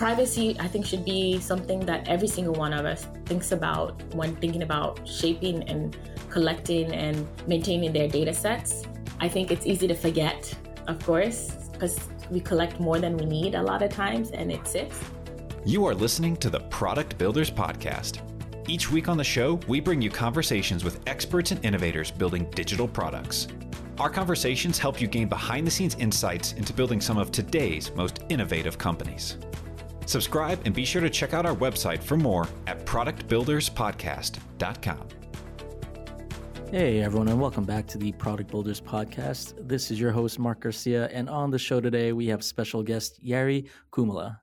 privacy, I think, should be something that every single one of us thinks about when thinking about shaping and collecting and maintaining their data sets. I think it's easy to forget, of course, because we collect more than we need a lot of times and it sits. You are listening to the Product Builders Podcast. Each week on the show, we bring you conversations with experts and innovators building digital products. Our conversations help you gain behind the scenes insights into building some of today's most innovative companies. Subscribe and be sure to check out our website for more at productbuilderspodcast.com. Hey everyone, and welcome back to the Product Builders Podcast. This is your host, Mark Garcia, and on the show today we have special guest Jerrie Kumalah.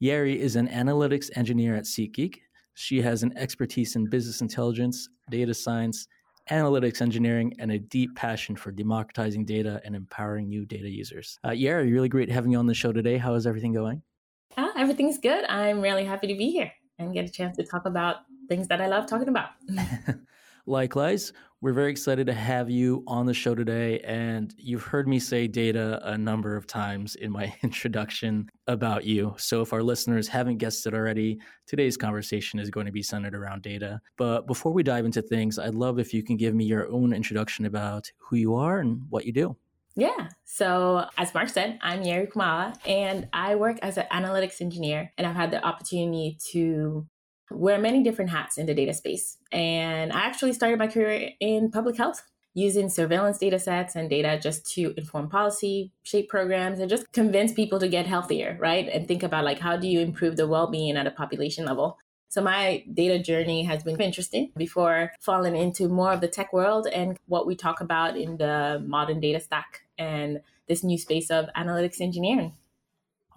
Jerrie is an analytics engineer at SeatGeek. She has an expertise in business intelligence, data science, analytics engineering, and a deep passion for democratizing data and empowering new data users. Uh, Jerrie, really great having you on the show today. How is everything going? Ah, everything's good. I'm really happy to be here and get a chance to talk about things that I love talking about. Likewise, we're very excited to have you on the show today. And you've heard me say data a number of times in my introduction about you. So if our listeners haven't guessed it already, today's conversation is going to be centered around data. But before we dive into things, I'd love if you can give me your own introduction about who you are and what you do. Yeah. So, as Mark said, I'm Jerrie Kumalah, and I work as an analytics engineer. And I've had the opportunity to wear many different hats in the data space. And I actually started my career in public health using surveillance data sets and data just to inform policy, shape programs, and just convince people to get healthier, right? And think about like how do you improve the well-being at a population level. So my data journey has been interesting before falling into more of the tech world and what we talk about in the modern data stack and this new space of analytics engineering.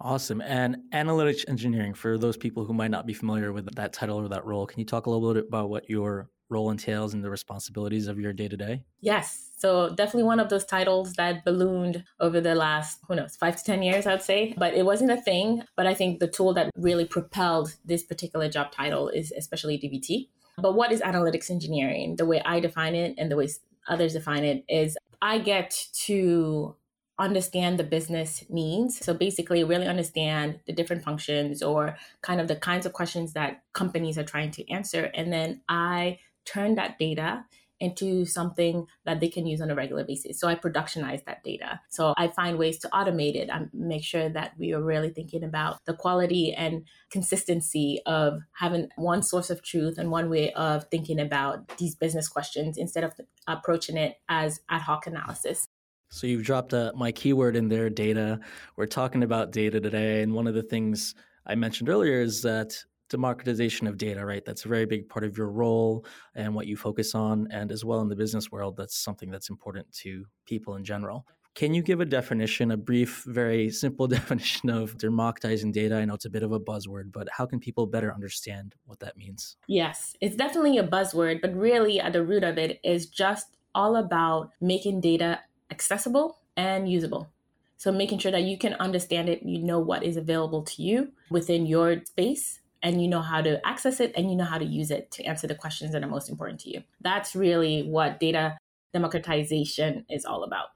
Awesome. And analytics engineering, for those people who might not be familiar with that title or that role, can you talk a little bit about what your role entails and the responsibilities of your day to day? Yes. So definitely one of those titles that ballooned over the last, who knows, five to 10 years, I'd say. But it wasn't a thing. But I think the tool that really propelled this particular job title is especially DBT. But what is analytics engineering? The way I define it and the way others define it is I get to understand the business needs. So basically, really understand the different functions or kind of the kinds of questions that companies are trying to answer. And then I turn that data into something that they can use on a regular basis. So I productionize that data. So I find ways to automate it and make sure that we are really thinking about the quality and consistency of having one source of truth and one way of thinking about these business questions instead of approaching it as ad hoc analysis. So you've dropped uh, my keyword in there, data. We're talking about data today, and one of the things I mentioned earlier is that democratization of data, right? That's a very big part of your role and what you focus on, and as well in the business world, that's something that's important to people in general. Can you give a definition, a brief, very simple definition of democratizing data? I know it's a bit of a buzzword, but how can people better understand what that means? Yes, it's definitely a buzzword, but really at the root of it is just all about making data accessible and usable. So making sure that you can understand it, you know what is available to you within your space, and you know how to access it and you know how to use it to answer the questions that are most important to you. That's really what data democratization is all about.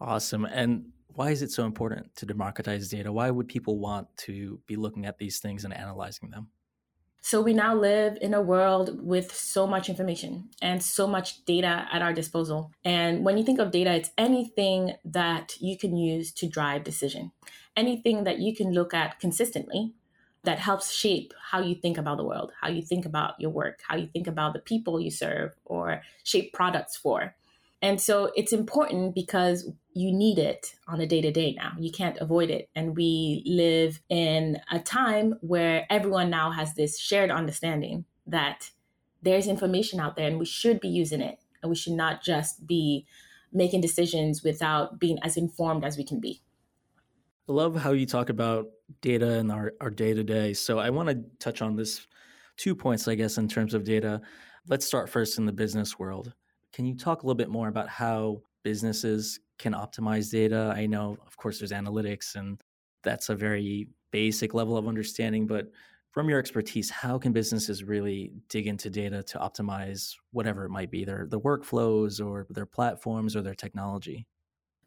Awesome. And why is it so important to democratize data? Why would people want to be looking at these things and analyzing them? So we now live in a world with so much information and so much data at our disposal. And when you think of data, it's anything that you can use to drive decision, anything that you can look at consistently that helps shape how you think about the world, how you think about your work, how you think about the people you serve or shape products for. And so it's important because you need it on a day to day now. You can't avoid it. And we live in a time where everyone now has this shared understanding that there's information out there and we should be using it. And we should not just be making decisions without being as informed as we can be. I love how you talk about data and our, our day to day. So I want to touch on this two points, I guess, in terms of data. Let's start first in the business world. Can you talk a little bit more about how businesses can optimize data? I know, of course, there's analytics, and that's a very basic level of understanding, but from your expertise, how can businesses really dig into data to optimize whatever it might be, their the workflows or their platforms or their technology?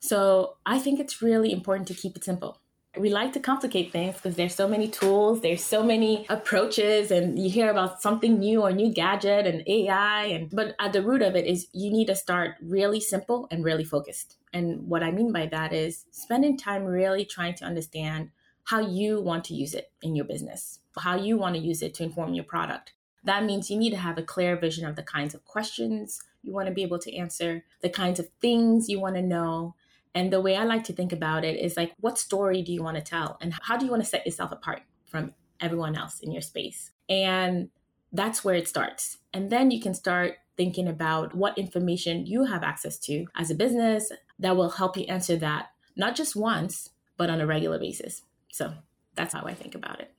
So I think it's really important to keep it simple. we like to complicate things because there's so many tools, there's so many approaches, and you hear about something new or new gadget and AI. And but at the root of it is you need to start really simple and really focused. And what I mean by that is spending time really trying to understand how you want to use it in your business, how you want to use it to inform your product. That means you need to have a clear vision of the kinds of questions you want to be able to answer, the kinds of things you want to know, and the way I like to think about it is like, what story do you want to tell? And how do you want to set yourself apart from everyone else in your space? And that's where it starts. And then you can start thinking about what information you have access to as a business that will help you answer that, not just once, but on a regular basis. So that's how I think about it.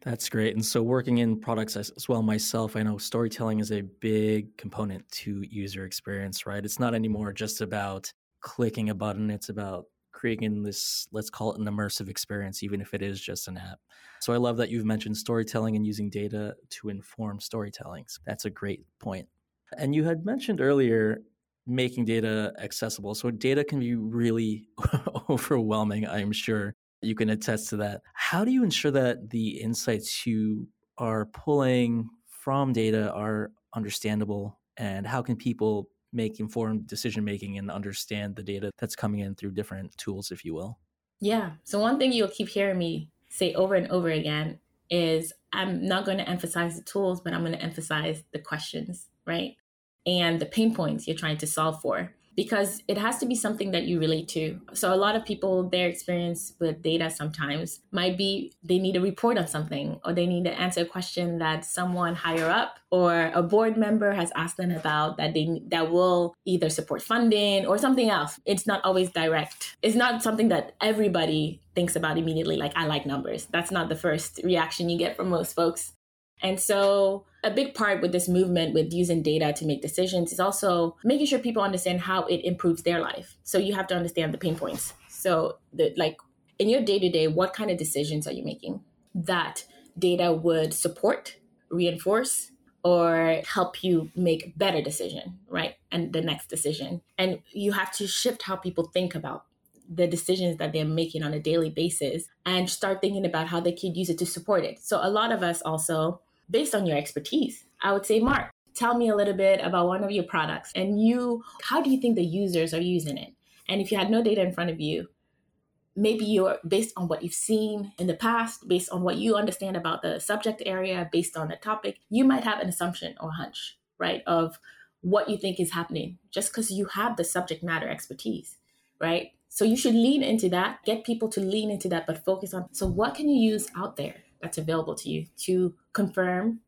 That's great. And so, working in products as, well myself, I know storytelling is a big component to user experience, right? It's not anymore just about clicking a button. It's about creating this, let's call it an immersive experience, even if it is just an app. So I love that you've mentioned storytelling and using data to inform storytelling. So that's a great point. And you had mentioned earlier making data accessible. So data can be really overwhelming, I'm sure. You can attest to that. How do you ensure that the insights you are pulling from data are understandable? And how can people make informed decision making and understand the data that's coming in through different tools, if you will. Yeah. So, one thing you'll keep hearing me say over and over again is I'm not going to emphasize the tools, but I'm going to emphasize the questions, right? And the pain points you're trying to solve for because it has to be something that you relate to. So a lot of people, their experience with data sometimes might be they need a report on something or they need to answer a question that someone higher up or a board member has asked them about that they that will either support funding or something else. It's not always direct. It's not something that everybody thinks about immediately like I like numbers. That's not the first reaction you get from most folks. And so, a big part with this movement with using data to make decisions is also making sure people understand how it improves their life. So, you have to understand the pain points. So, the, like in your day to day, what kind of decisions are you making that data would support, reinforce, or help you make better decision, right? And the next decision. And you have to shift how people think about the decisions that they're making on a daily basis and start thinking about how they could use it to support it. So a lot of us also based on your expertise. I would say, Mark, tell me a little bit about one of your products and you, how do you think the users are using it? And if you had no data in front of you, maybe you're based on what you've seen in the past, based on what you understand about the subject area, based on the topic, you might have an assumption or hunch, right, of what you think is happening just because you have the subject matter expertise, right? So you should lean into that, get people to lean into that, but focus on so what can you use out there that's available to you to confirm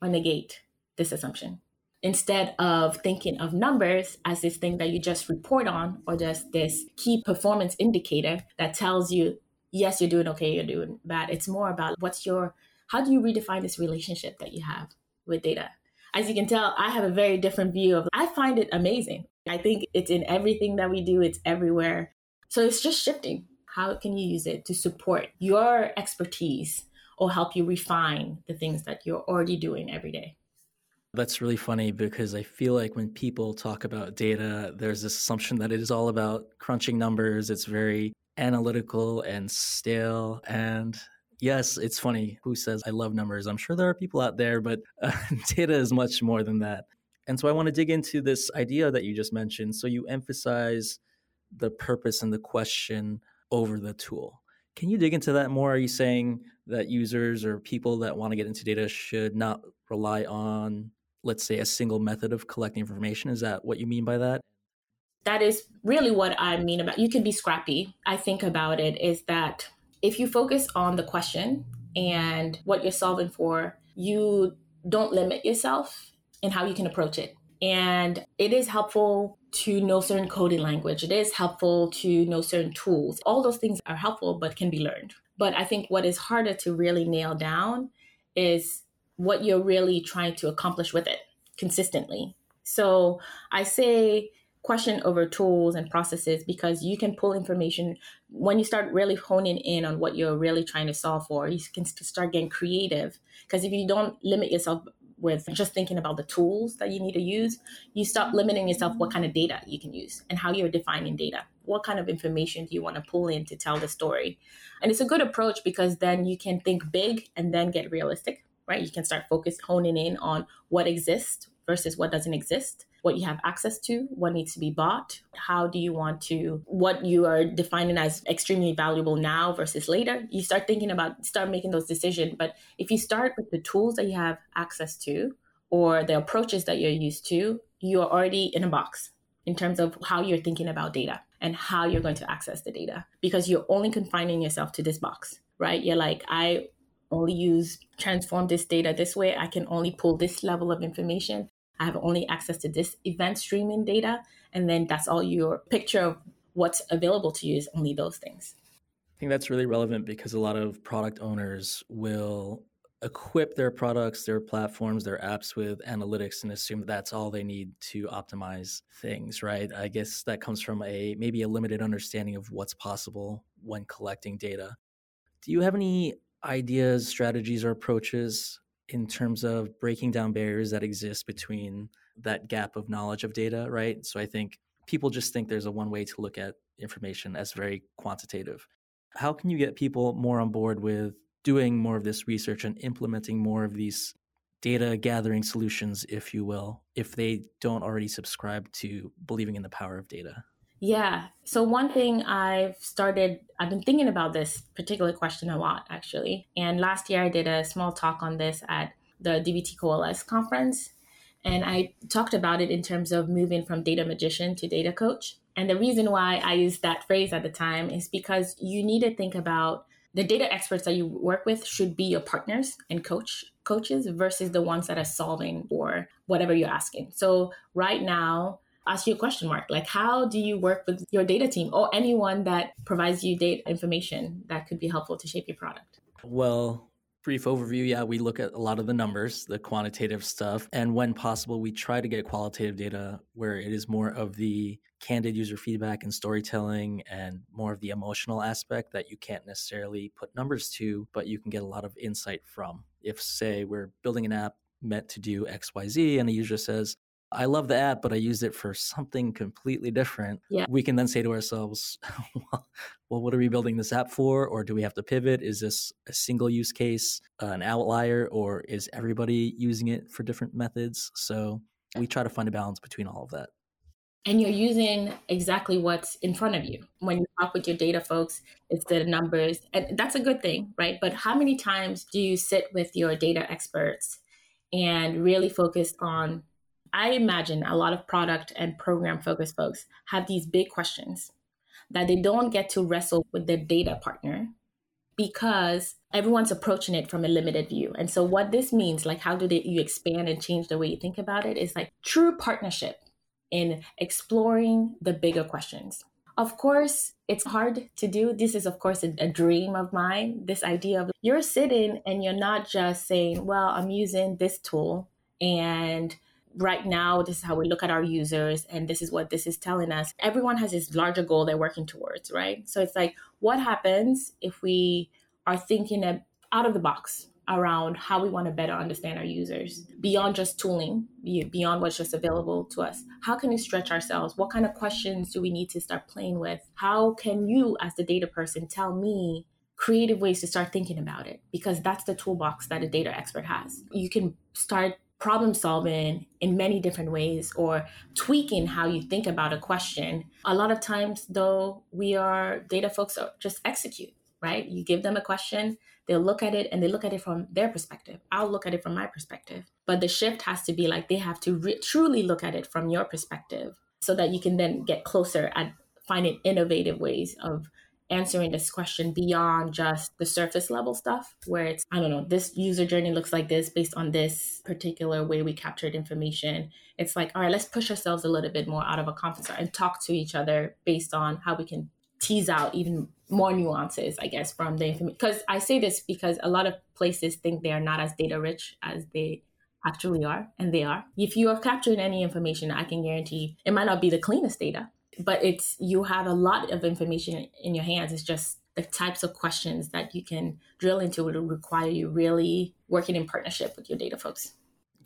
or negate this assumption. Instead of thinking of numbers as this thing that you just report on or just this key performance indicator that tells you yes you're doing okay you're doing bad. It's more about what's your how do you redefine this relationship that you have with data? As you can tell i have a very different view of i find it amazing. I think it's in everything that we do it's everywhere. So it's just shifting. How can you use it to support your expertise or help you refine the things that you're already doing every day. That's really funny because I feel like when people talk about data, there's this assumption that it is all about crunching numbers. It's very analytical and stale. And yes, it's funny who says I love numbers. I'm sure there are people out there, but uh, data is much more than that. And so I want to dig into this idea that you just mentioned. So you emphasize the purpose and the question over the tool. Can you dig into that more? Are you saying that users or people that want to get into data should not rely on, let's say, a single method of collecting information? Is that what you mean by that? That is really what I mean about you can be scrappy. I think about it is that if you focus on the question and what you're solving for, you don't limit yourself in how you can approach it. And it is helpful to know certain coding language. It is helpful to know certain tools. All those things are helpful, but can be learned. But I think what is harder to really nail down is what you're really trying to accomplish with it consistently. So I say question over tools and processes because you can pull information when you start really honing in on what you're really trying to solve for. You can start getting creative because if you don't limit yourself with just thinking about the tools that you need to use, you stop limiting yourself what kind of data you can use and how you're defining data. what kind of information do you want to pull in to tell the story? And it's a good approach because then you can think big and then get realistic, right? You can start focus honing in on what exists versus what doesn't exist what you have access to, what needs to be bought, how do you want to, what you are defining as extremely valuable now versus later. You start thinking about, start making those decisions. But if you start with the tools that you have access to or the approaches that you're used to, you're already in a box in terms of how you're thinking about data and how you're going to access the data because you're only confining yourself to this box, right? You're like, I only use transform this data this way. I can only pull this level of information. I have only access to this event streaming data. And then that's all your picture of what's available to you is only those things. I think that's really relevant because a lot of product owners will equip their products, their platforms, their apps with analytics and assume that that's all they need to optimize things, right? I guess that comes from a maybe a limited understanding of what's possible when collecting data. Do you have any ideas, strategies, or approaches in terms of breaking down barriers that exist between that gap of knowledge of data, right? So I think people just think there's a one way to look at information as very quantitative. How can you get people more on board with doing more of this research and implementing more of these data gathering solutions, if you will, if they don't already subscribe to believing in the power of data? Yeah. So one thing I've started, I've been thinking about this particular question a lot actually. And last year I did a small talk on this at the DBT Coalesce conference. And I talked about it in terms of moving from data magician to data coach. And the reason why I used that phrase at the time is because you need to think about the data experts that you work with should be your partners and coach coaches versus the ones that are solving for whatever you're asking. So right now, ask you a question mark. Like how do you work with your data team or anyone that provides you data information that could be helpful to shape your product? Well brief overview. Yeah we look at a lot of the numbers the quantitative stuff and when possible we try to get qualitative data where it is more of the candid user feedback and storytelling and more of the emotional aspect that you can't necessarily put numbers to but you can get a lot of insight from. If say we're building an app meant to do xyz and a user says I love the app, but I used it for something completely different. Yeah. We can then say to ourselves, well, well, what are we building this app for? Or do we have to pivot? Is this a single use case, uh, an outlier, or is everybody using it for different methods? So we try to find a balance between all of that. And you're using exactly what's in front of you. When you talk with your data folks, it's the numbers. And that's a good thing, right? But how many times do you sit with your data experts and really focus on I imagine a lot of product and program focused folks have these big questions that they don't get to wrestle with their data partner because everyone's approaching it from a limited view. And so what this means, like how do they, you expand and change the way you think about it is like true partnership in exploring the bigger questions. Of course, it's hard to do. This is, of course, a, a, dream of mine. This idea of you're sitting and you're not just saying, well, I'm using this tool and right now this is how we look at our users and this is what this is telling us. Everyone has this larger goal they're working towards right? So it's like what happens if we are thinking out of the box around how we want to better understand our users beyond just tooling beyond what's just available to us? How can we stretch ourselves? What kind of questions do we need to start playing with? How can you as the data person tell me creative ways to start thinking about it? Because that's the toolbox that a data expert has. You can start problem solving in many different ways or tweaking how you think about a question. A lot of times, though, we are data folks just execute, right? You give them a question, they'll look at it and they look at it from their perspective. I'll look at it from my perspective. But the shift has to be like they have to re- truly look at it from your perspective so that you can then get closer at finding innovative ways of answering this question beyond just the surface level stuff where it's i don't know this user journey looks like this based on this particular way we captured information. It's like all right let's push ourselves a little bit more out of a comfort zone and talk to each other based on how we can tease out even more nuances i guess from the information because i say this because a lot of places think they are not as data rich as they actually are and they are. If you are capturing any information i can guarantee it might not be the cleanest data but it's you have a lot of information in your hands. It's just the types of questions that you can drill into will require you really working in partnership with your data folks.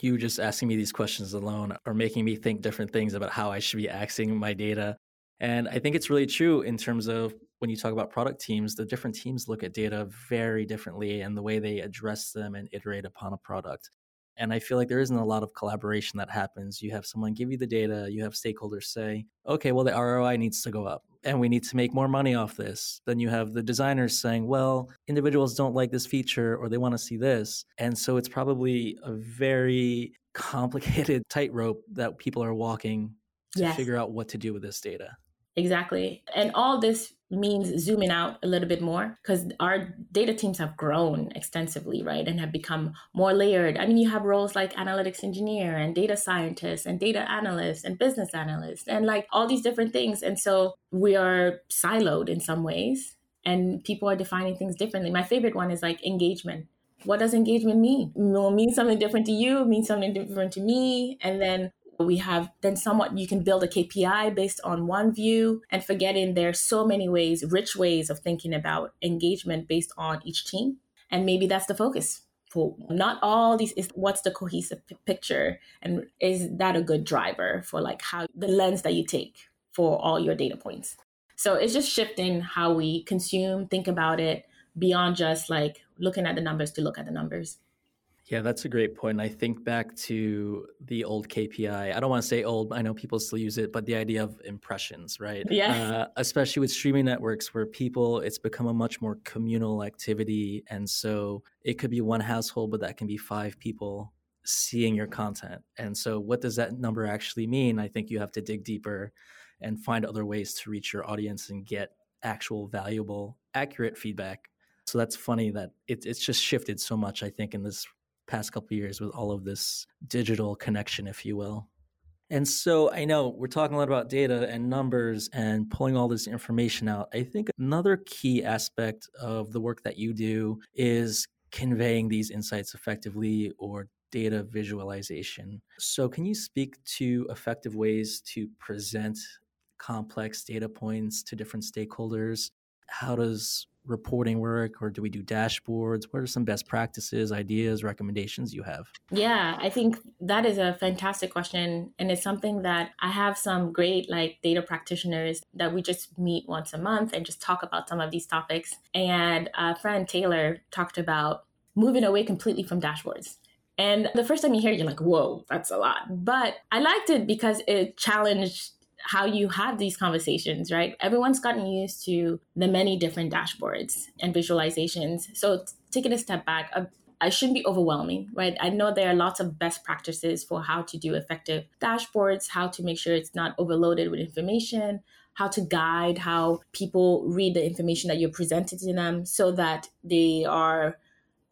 You just asking me these questions alone are making me think different things about how i should be accessing my data. And I think it's really true in terms of when you talk about product teams, the different teams look at data very differently and the way they address them and iterate upon a product. And I feel like there isn't a lot of collaboration that happens. You have someone give you the data, you have stakeholders say, okay, well, the ROI needs to go up and we need to make more money off this. Then you have the designers saying, well, individuals don't like this feature or they want to see this. And so it's probably a very complicated tightrope that people are walking to yes. figure out what to do with this data. Exactly. And all this means zooming out a little bit more because our data teams have grown extensively, right? And have become more layered. I mean, you have roles like analytics engineer and data scientist and data analyst and business analyst and like all these different things. And so we are siloed in some ways and people are defining things differently. My favorite one is like engagement what does engagement mean? It will mean something different to you, mean something different to me. And then we have then somewhat you can build a KPI based on one view and forgetting there's so many ways, rich ways of thinking about engagement based on each team. And maybe that's the focus for not all these is what's the cohesive p- picture and is that a good driver for like how the lens that you take for all your data points. So it's just shifting how we consume, think about it beyond just like looking at the numbers to look at the numbers. Yeah, that's a great point. I think back to the old KPI. I don't want to say old, I know people still use it, but the idea of impressions, right? Yeah. Uh, especially with streaming networks where people, it's become a much more communal activity. And so it could be one household, but that can be five people seeing your content. And so what does that number actually mean? I think you have to dig deeper and find other ways to reach your audience and get actual valuable, accurate feedback. So that's funny that it, it's just shifted so much, I think, in this past couple years with all of this digital connection, if you will. And so I know we're talking a lot about data and numbers and pulling all this information out. I think another key aspect of the work that you do is conveying these insights effectively or data visualization. So, can you speak to effective ways to present complex data points to different stakeholders? How does reporting work or do we do dashboards? What are some best practices, ideas, recommendations you have? Yeah, I think that is a fantastic question. And it's something that I have some great like data practitioners that we just meet once a month and just talk about some of these topics. And a friend Taylor talked about moving away completely from dashboards. And the first time you hear it, you're like, whoa, that's a lot. But I liked it because it challenged how you have these conversations, right? Everyone's gotten used to the many different dashboards and visualizations. So taking a step back, uh, I shouldn't be overwhelming, right? I know there are lots of best practices for how to do effective dashboards, how to make sure it's not overloaded with information, how to guide how people read the information that you're presented to them so that they are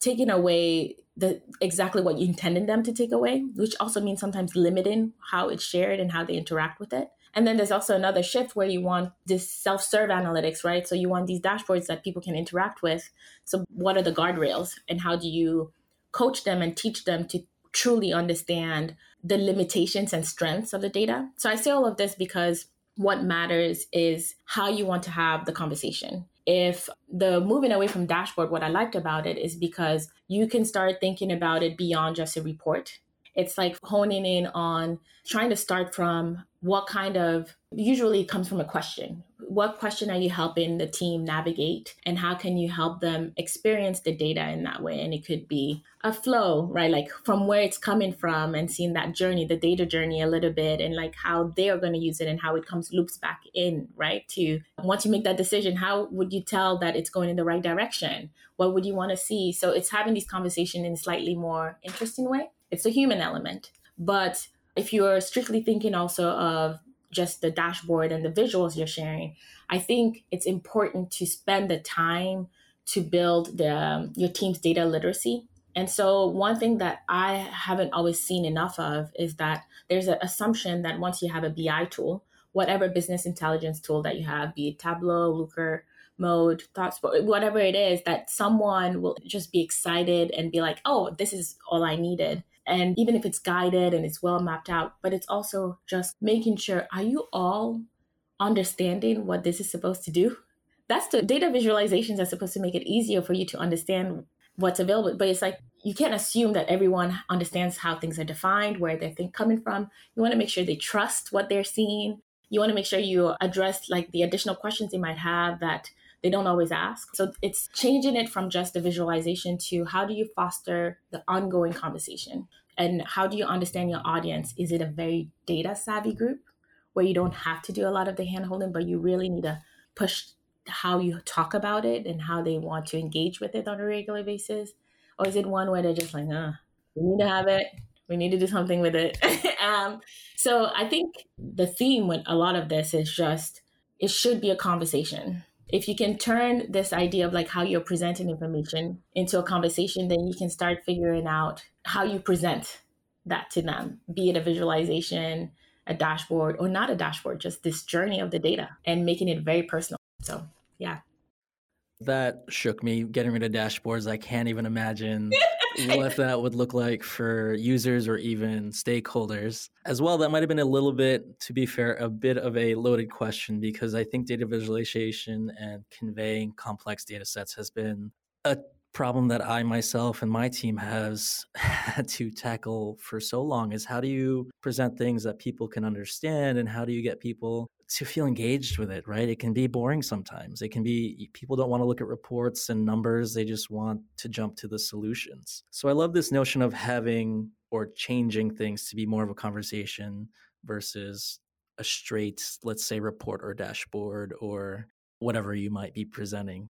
taking away the exactly what you intended them to take away, which also means sometimes limiting how it's shared and how they interact with it. And then there's also another shift where you want this self serve analytics, right? So you want these dashboards that people can interact with. So, what are the guardrails and how do you coach them and teach them to truly understand the limitations and strengths of the data? So, I say all of this because what matters is how you want to have the conversation. If the moving away from dashboard, what I liked about it is because you can start thinking about it beyond just a report it's like honing in on trying to start from what kind of usually comes from a question. What question are you helping the team navigate and how can you help them experience the data in that way? And it could be a flow, right? Like from where it's coming from and seeing that journey, the data journey a little bit and like how they are going to use it and how it comes loops back in, right? To once you make that decision, how would you tell that it's going in the right direction? What would you want to see? So it's having these conversations in a slightly more interesting way it's a human element. But if you're strictly thinking also of just the dashboard and the visuals you're sharing, I think it's important to spend the time to build the um, your team's data literacy. And so one thing that I haven't always seen enough of is that there's an assumption that once you have a BI tool, whatever business intelligence tool that you have, be it Tableau, Looker, mode, ThoughtSpot, whatever it is, that someone will just be excited and be like, oh, this is all I needed. And even if it's guided and it's well mapped out, but it's also just making sure are you all understanding what this is supposed to do? That's the data visualizations are supposed to make it easier for you to understand what's available. But it's like you can't assume that everyone understands how things are defined, where they're coming from. You want to make sure they trust what they're seeing You want to make sure you address like the additional questions they might have that they don't always ask. So it's changing it from just the visualization to how do you foster the ongoing conversation? And how do you understand your audience? Is it a very data savvy group where you don't have to do a lot of the hand holding, but you really need to push how you talk about it and how they want to engage with it on a regular basis? Or is it one where they're just like, uh, we need to have it, we need to do something with it? um, so I think the theme with a lot of this is just it should be a conversation. If you can turn this idea of like how you're presenting information into a conversation, then you can start figuring out how you present that to them, be it a visualization, a dashboard, or not a dashboard, just this journey of the data and making it very personal. So, yeah. That shook me getting rid of dashboards. I can't even imagine what that would look like for users or even stakeholders. As well, that might have been a little bit, to be fair, a bit of a loaded question because I think data visualization and conveying complex data sets has been a problem that I myself and my team has had to tackle for so long is how do you present things that people can understand and how do you get people to feel engaged with it, right? It can be boring sometimes. It can be people don't want to look at reports and numbers, they just want to jump to the solutions. So I love this notion of having or changing things to be more of a conversation versus a straight, let's say, report or dashboard or whatever you might be presenting.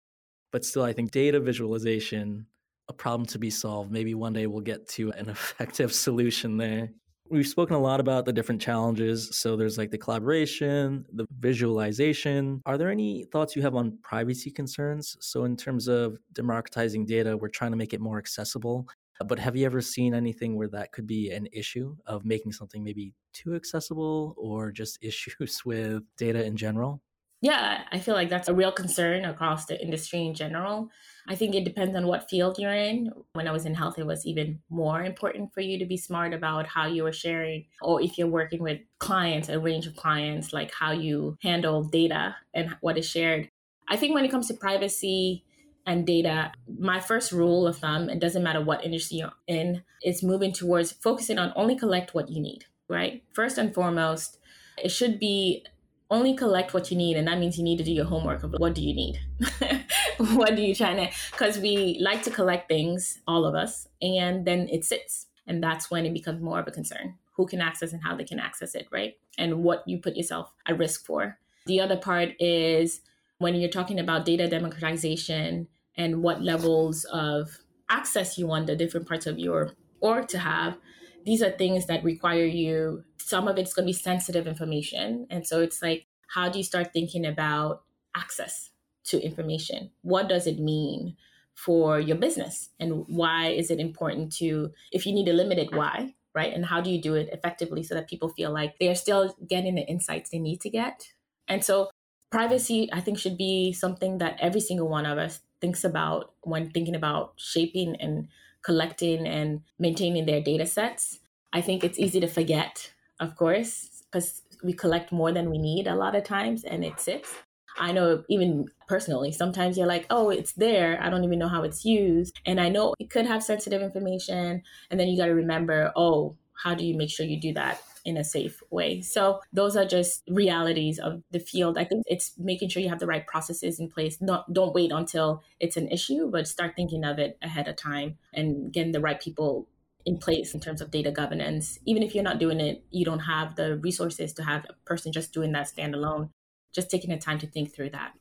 But still, I think data visualization, a problem to be solved. Maybe one day we'll get to an effective solution there. We've spoken a lot about the different challenges. So there's like the collaboration, the visualization. Are there any thoughts you have on privacy concerns? So, in terms of democratizing data, we're trying to make it more accessible. But have you ever seen anything where that could be an issue of making something maybe too accessible or just issues with data in general? Yeah, I feel like that's a real concern across the industry in general. I think it depends on what field you're in. When I was in health, it was even more important for you to be smart about how you were sharing, or if you're working with clients, a range of clients, like how you handle data and what is shared. I think when it comes to privacy, and data, my first rule of thumb, it doesn't matter what industry you're in, is moving towards focusing on only collect what you need, right? First and foremost, it should be only collect what you need and that means you need to do your homework of what do you need? What do you try to because we like to collect things all of us and then it sits and that's when it becomes more of a concern. Who can access and how they can access it right? And what you put yourself at risk for. The other part is when you're talking about data democratization and what levels of access you want the different parts of your org to have these are things that require you some of it's going to be sensitive information. And so it's like how do you start thinking about access to information? What does it mean for your business? And why is it important to if you need to limit it why right? And how do you do it effectively so that people feel like they are still getting the insights they need to get? And so privacy i think should be something that every single one of us thinks about when thinking about shaping and collecting and maintaining their data sets. I think it's easy to forget, of course, because we collect more than we need a lot of times and it sits. I know even personally, sometimes you're like, oh, it's there. I don't even know how it's used. And I know it could have sensitive information. And then you got to remember, oh, how do you make sure you do that in a safe way? So those are just realities of the field. I think it's making sure you have the right processes in place. Not don't wait until it's an issue, but start thinking of it ahead of time and getting the right people in place in terms of data governance. Even if you're not doing it, you don't have the resources to have a person just doing that standalone. Just taking the time to think through that.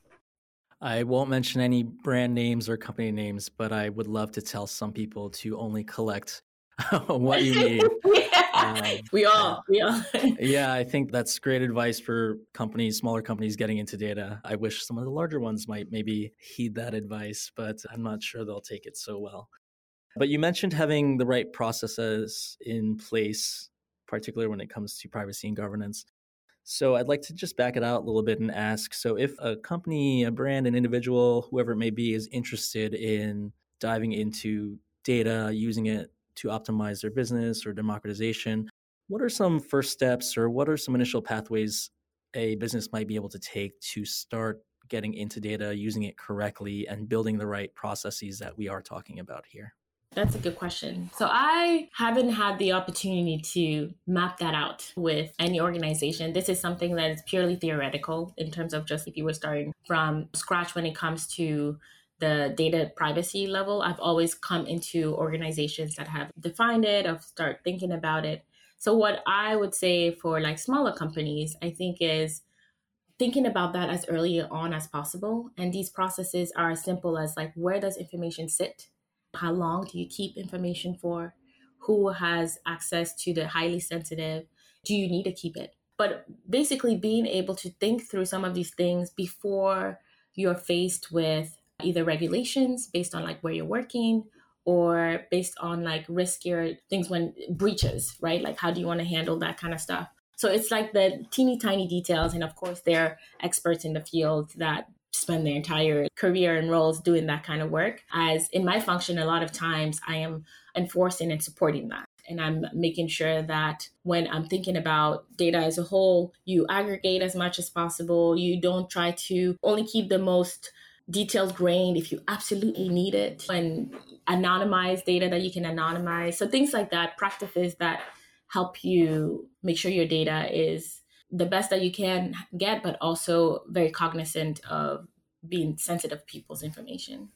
I won't mention any brand names or company names, but I would love to tell some people to only collect what you need. Um, we all, we all. yeah, I think that's great advice for companies, smaller companies getting into data. I wish some of the larger ones might maybe heed that advice, but I'm not sure they'll take it so well. But you mentioned having the right processes in place, particularly when it comes to privacy and governance. So I'd like to just back it out a little bit and ask so if a company, a brand, an individual, whoever it may be, is interested in diving into data, using it to optimize their business or democratization. What are some first steps or what are some initial pathways a business might be able to take to start getting into data, using it correctly, and building the right processes that we are talking about here? That's a good question. So I haven't had the opportunity to map that out with any organization. This is something that is purely theoretical in terms of just if you were starting from scratch when it comes to the data privacy level. I've always come into organizations that have defined it, of start thinking about it. So what I would say for like smaller companies, I think is thinking about that as early on as possible. And these processes are as simple as like where does information sit? How long do you keep information for? Who has access to the highly sensitive? Do you need to keep it? But basically, being able to think through some of these things before you're faced with either regulations based on like where you're working or based on like riskier things when breaches, right? Like, how do you want to handle that kind of stuff? So it's like the teeny tiny details. And of course, they're experts in the field that spend their entire career and roles doing that kind of work. As in my function, a lot of times I am enforcing and supporting that. And I'm making sure that when I'm thinking about data as a whole, you aggregate as much as possible. You don't try to only keep the most details grained if you absolutely need it, and anonymize data that you can anonymize. So things like that, practices that help you make sure your data is the best that you can get, but also very cognizant of being sensitive people's information.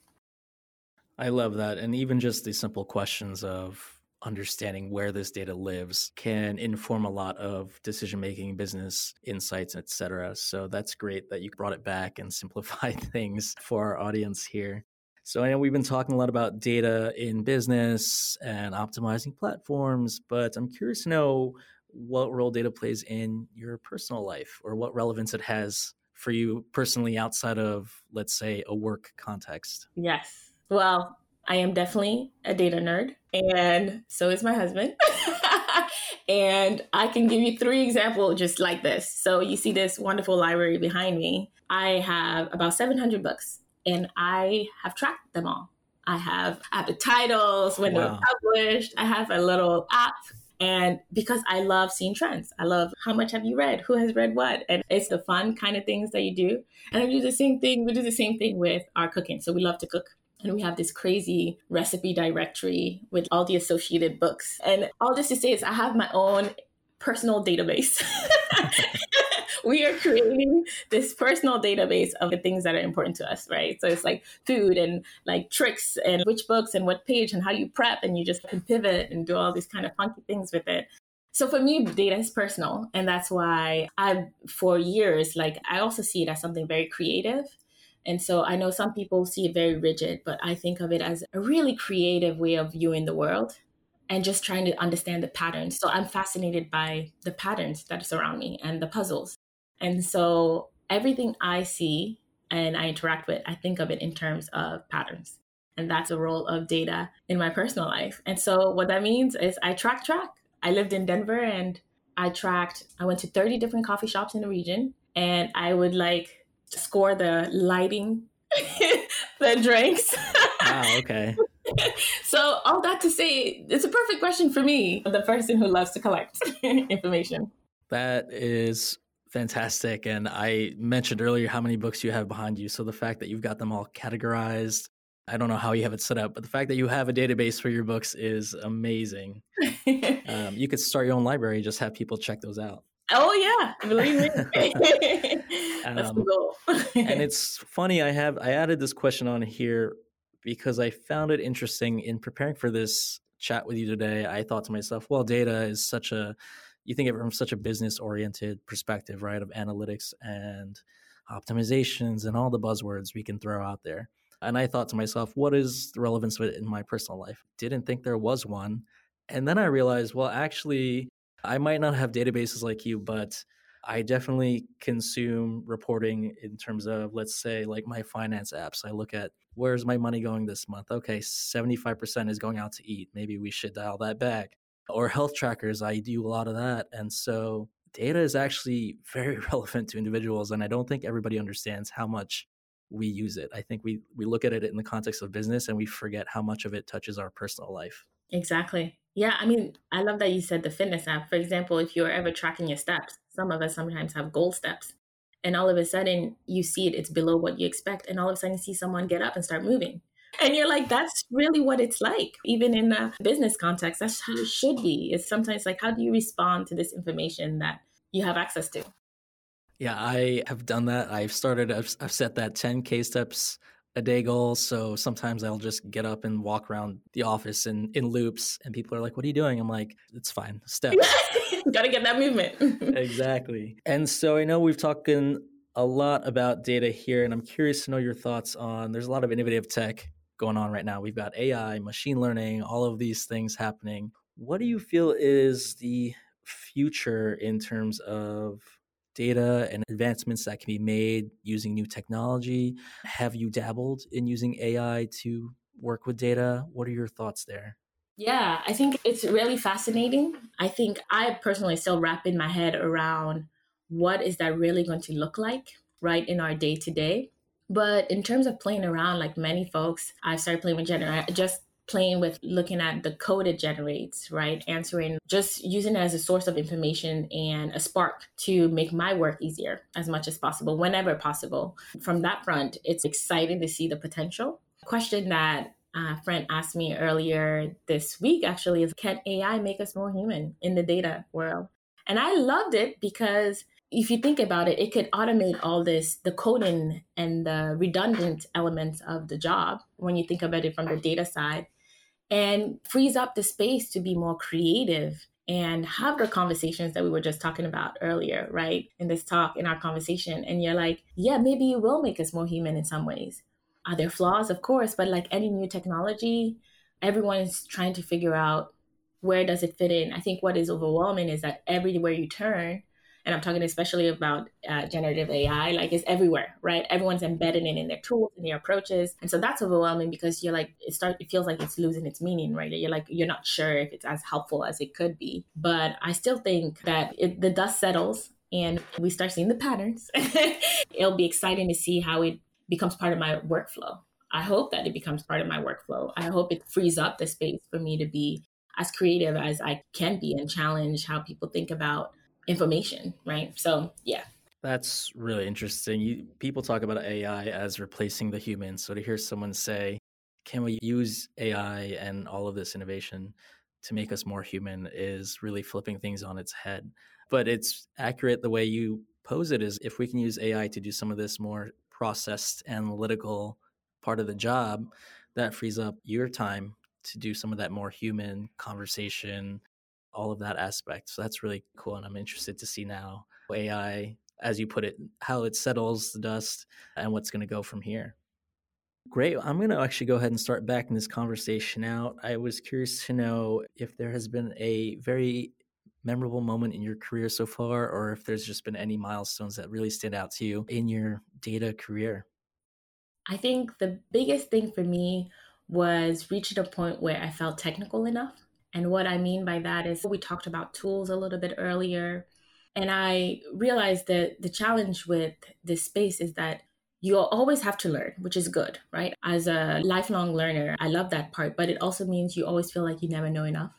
I love that. And even just the simple questions of understanding where this data lives can inform a lot of decision making, business insights, etc. So that's great that you brought it back and simplified things for our audience here. So I know we've been talking a lot about data in business and optimizing platforms, but I'm curious to know what role data plays in your personal life or what relevance it has for you personally outside of, let's say, a work context. Yes. Well, I am definitely a data nerd, and so is my husband. and I can give you three examples just like this. So you see this wonderful library behind me. I have about 700 books, and I have tracked them all. I have, I have the titles when wow. they're published. I have a little app and because I love seeing trends, I love how much have you read? Who has read what? And it's the fun kind of things that you do. And I do the same thing. We do the same thing with our cooking. So we love to cook. And we have this crazy recipe directory with all the associated books. And all this to say is, I have my own personal database. we are creating this personal database of the things that are important to us, right? So it's like food and like tricks and which books and what page and how you prep and you just can pivot and do all these kind of funky things with it. So for me, data is personal. And that's why I, for years, like I also see it as something very creative. And so I know some people see it very rigid, but I think of it as a really creative way of viewing the world and just trying to understand the patterns. So I'm fascinated by the patterns that surround me and the puzzles. And so everything I see and I interact with, I think of it in terms of patterns. And that's a role of data in my personal life. And so what that means is I track track. I lived in Denver and I tracked, I went to 30 different coffee shops in the region and I would like score the lighting, the drinks. Wow, okay. so all that to say, it's a perfect question for me, the person who loves to collect information. That is fantastic. And I mentioned earlier how many books you have behind you. So the fact that you've got them all categorized, I don't know how you have it set up, but the fact that you have a database for your books is amazing. um, you could start your own library, just have people check those out. Oh yeah, believe me. That's um, the goal. and it's funny. I have I added this question on here because I found it interesting in preparing for this chat with you today. I thought to myself, well, data is such a you think of it from such a business oriented perspective, right? Of analytics and optimizations and all the buzzwords we can throw out there. And I thought to myself, what is the relevance of it in my personal life? Didn't think there was one. And then I realized, well, actually, I might not have databases like you, but I definitely consume reporting in terms of, let's say, like my finance apps. I look at where's my money going this month? Okay, 75% is going out to eat. Maybe we should dial that back or health trackers. I do a lot of that. And so data is actually very relevant to individuals. And I don't think everybody understands how much we use it. I think we, we look at it in the context of business and we forget how much of it touches our personal life. Exactly. Yeah. I mean, I love that you said the fitness app. For example, if you're ever tracking your steps, some of us sometimes have goal steps. And all of a sudden you see it, it's below what you expect. And all of a sudden you see someone get up and start moving and you're like, that's really what it's like. Even in a business context, that's how it should be. It's sometimes like, how do you respond to this information that you have access to? Yeah, I have done that. I've started, I've, I've set that 10K steps a day goal. So sometimes I'll just get up and walk around the office in, in loops, and people are like, What are you doing? I'm like, It's fine, steps. Gotta get that movement. exactly. And so I know we've talked a lot about data here, and I'm curious to know your thoughts on there's a lot of innovative tech going on right now. We've got AI, machine learning, all of these things happening. What do you feel is the future in terms of data and advancements that can be made using new technology? Have you dabbled in using AI to work with data? What are your thoughts there? Yeah, I think it's really fascinating. I think I personally still wrap in my head around what is that really going to look like right in our day to day. But in terms of playing around, like many folks, I started playing with Gen just playing with looking at the code it generates, right? Answering, just using it as a source of information and a spark to make my work easier as much as possible, whenever possible. From that front, it's exciting to see the potential. Question that a friend asked me earlier this week actually is can AI make us more human in the data world? And I loved it because if you think about it, it could automate all this, the coding and the redundant elements of the job when you think about it from the data side and frees up the space to be more creative and have the conversations that we were just talking about earlier, right? In this talk, in our conversation. And you're like, yeah, maybe it will make us more human in some ways. Are there flaws? Of course, but like any new technology, everyone is trying to figure out where does it fit in. I think what is overwhelming is that everywhere you turn, and I'm talking especially about uh, generative AI, like it's everywhere, right? Everyone's embedding it in their tools and their approaches, and so that's overwhelming because you're like it start it feels like it's losing its meaning, right? You're like you're not sure if it's as helpful as it could be, but I still think that it, the dust settles and we start seeing the patterns. It'll be exciting to see how it becomes part of my workflow. I hope that it becomes part of my workflow. I hope it frees up the space for me to be as creative as I can be and challenge how people think about information, right? So, yeah. That's really interesting. You, people talk about AI as replacing the human. So to hear someone say, "Can we use AI and all of this innovation to make us more human?" is really flipping things on its head. But it's accurate the way you pose it is if we can use AI to do some of this more processed analytical part of the job, that frees up your time to do some of that more human conversation, all of that aspect. So that's really cool. And I'm interested to see now AI, as you put it, how it settles the dust and what's going to go from here. Great. I'm going to actually go ahead and start backing this conversation out. I was curious to know if there has been a very memorable moment in your career so far, or if there's just been any milestones that really stand out to you in your data career. I think the biggest thing for me was reaching a point where I felt technical enough and what I mean by that is we talked about tools a little bit earlier. And I realized that the challenge with this space is that you always have to learn, which is good, right? As a lifelong learner, I love that part, but it also means you always feel like you never know enough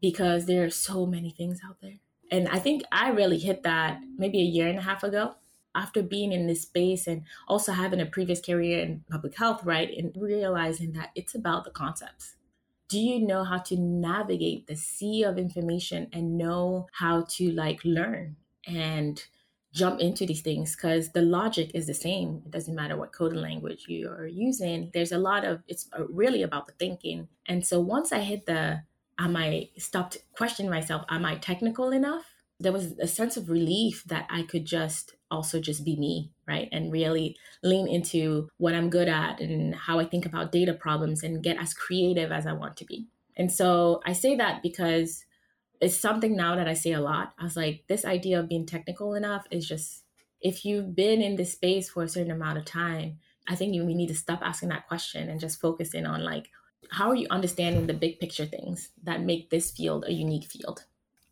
because there are so many things out there. And I think I really hit that maybe a year and a half ago after being in this space and also having a previous career in public health, right? And realizing that it's about the concepts do you know how to navigate the sea of information and know how to like learn and jump into these things? Because the logic is the same. It doesn't matter what coding language you are using. There's a lot of it's uh, really about the thinking. And so once i hit the am i stopped questioning myself am i technical enough? There was a sense of relief that i could just also just be me, right? And really lean into what I'm good at and how I think about data problems and get as creative as I want to be. And so I say that because it's something now that I say a lot. I was like, this idea of being technical enough is just, if you've been in this space for a certain amount of time, I think we need to stop asking that question and just focus in on like, how are you understanding the big picture things that make this field a unique field?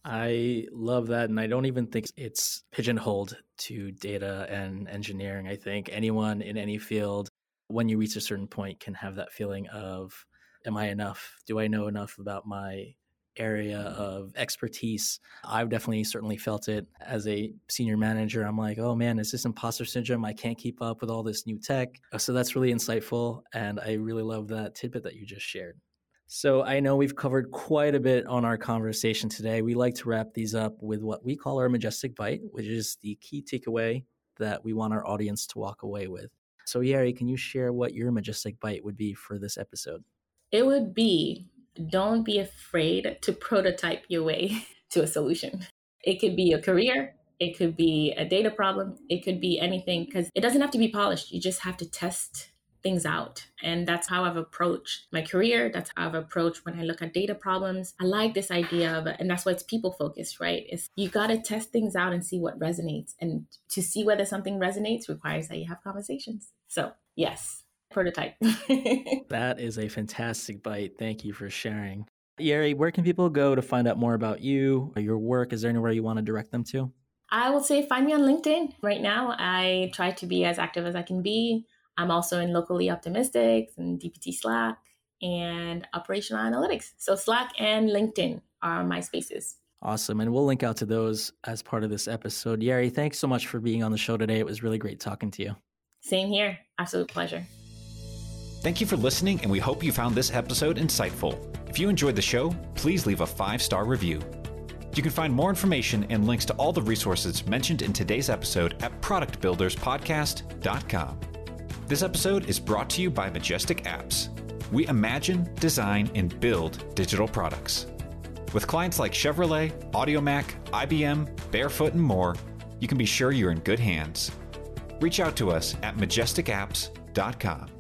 I love that. And I don't even think it's pigeonholed to data and engineering. I think anyone in any field, when you reach a certain point, can have that feeling of, am I enough? Do I know enough about my area of expertise. I've definitely certainly felt it as a senior manager. I'm like, oh man, is this imposter syndrome? I can't keep up with all this new tech. So that's really insightful. And I really love that tidbit that you just shared. So I know we've covered quite a bit on our conversation today. We like to wrap these up with what we call our majestic bite, which is the key takeaway that we want our audience to walk away with. So, Jerrie, can you share what your majestic bite would be for this episode? It would be don't be afraid to prototype your way to a solution. It could be a career, it could be a data problem, it could be anything because it doesn't have to be polished. You just have to test things out. And that's how I've approached my career. That's how I've approached when I look at data problems. I like this idea of. And that's why it's people focused, right? Is you got to test things out and see what resonates. And to see whether something resonates requires that you have conversations. So, yes, prototype. that is a fantastic bite. Thank you for sharing. Jerrie, where can people go to find out more about you or your work? Is there anywhere you want to direct them to? I would say find me on LinkedIn right now. I try to be as active as I can be. I'm also in Locally Optimistic and dbt Slack and Operational Analytics. So Slack and LinkedIn are my spaces. Awesome. And we'll link out to those as part of this episode. Jerrie, thanks so much for being on the show today. It was really great talking to you. Same here. Absolute pleasure. Thank you for listening, and we hope you found this episode insightful. If you enjoyed the show, please leave a five star review. You can find more information and links to all the resources mentioned in today's episode at productbuilderspodcast.com. This episode is brought to you by Majestyk Apps. We imagine, design, and build digital products. With clients like Chevrolet, Audiomack, IBM, Barefoot, and more, you can be sure you're in good hands. Reach out to us at majestykapps.com.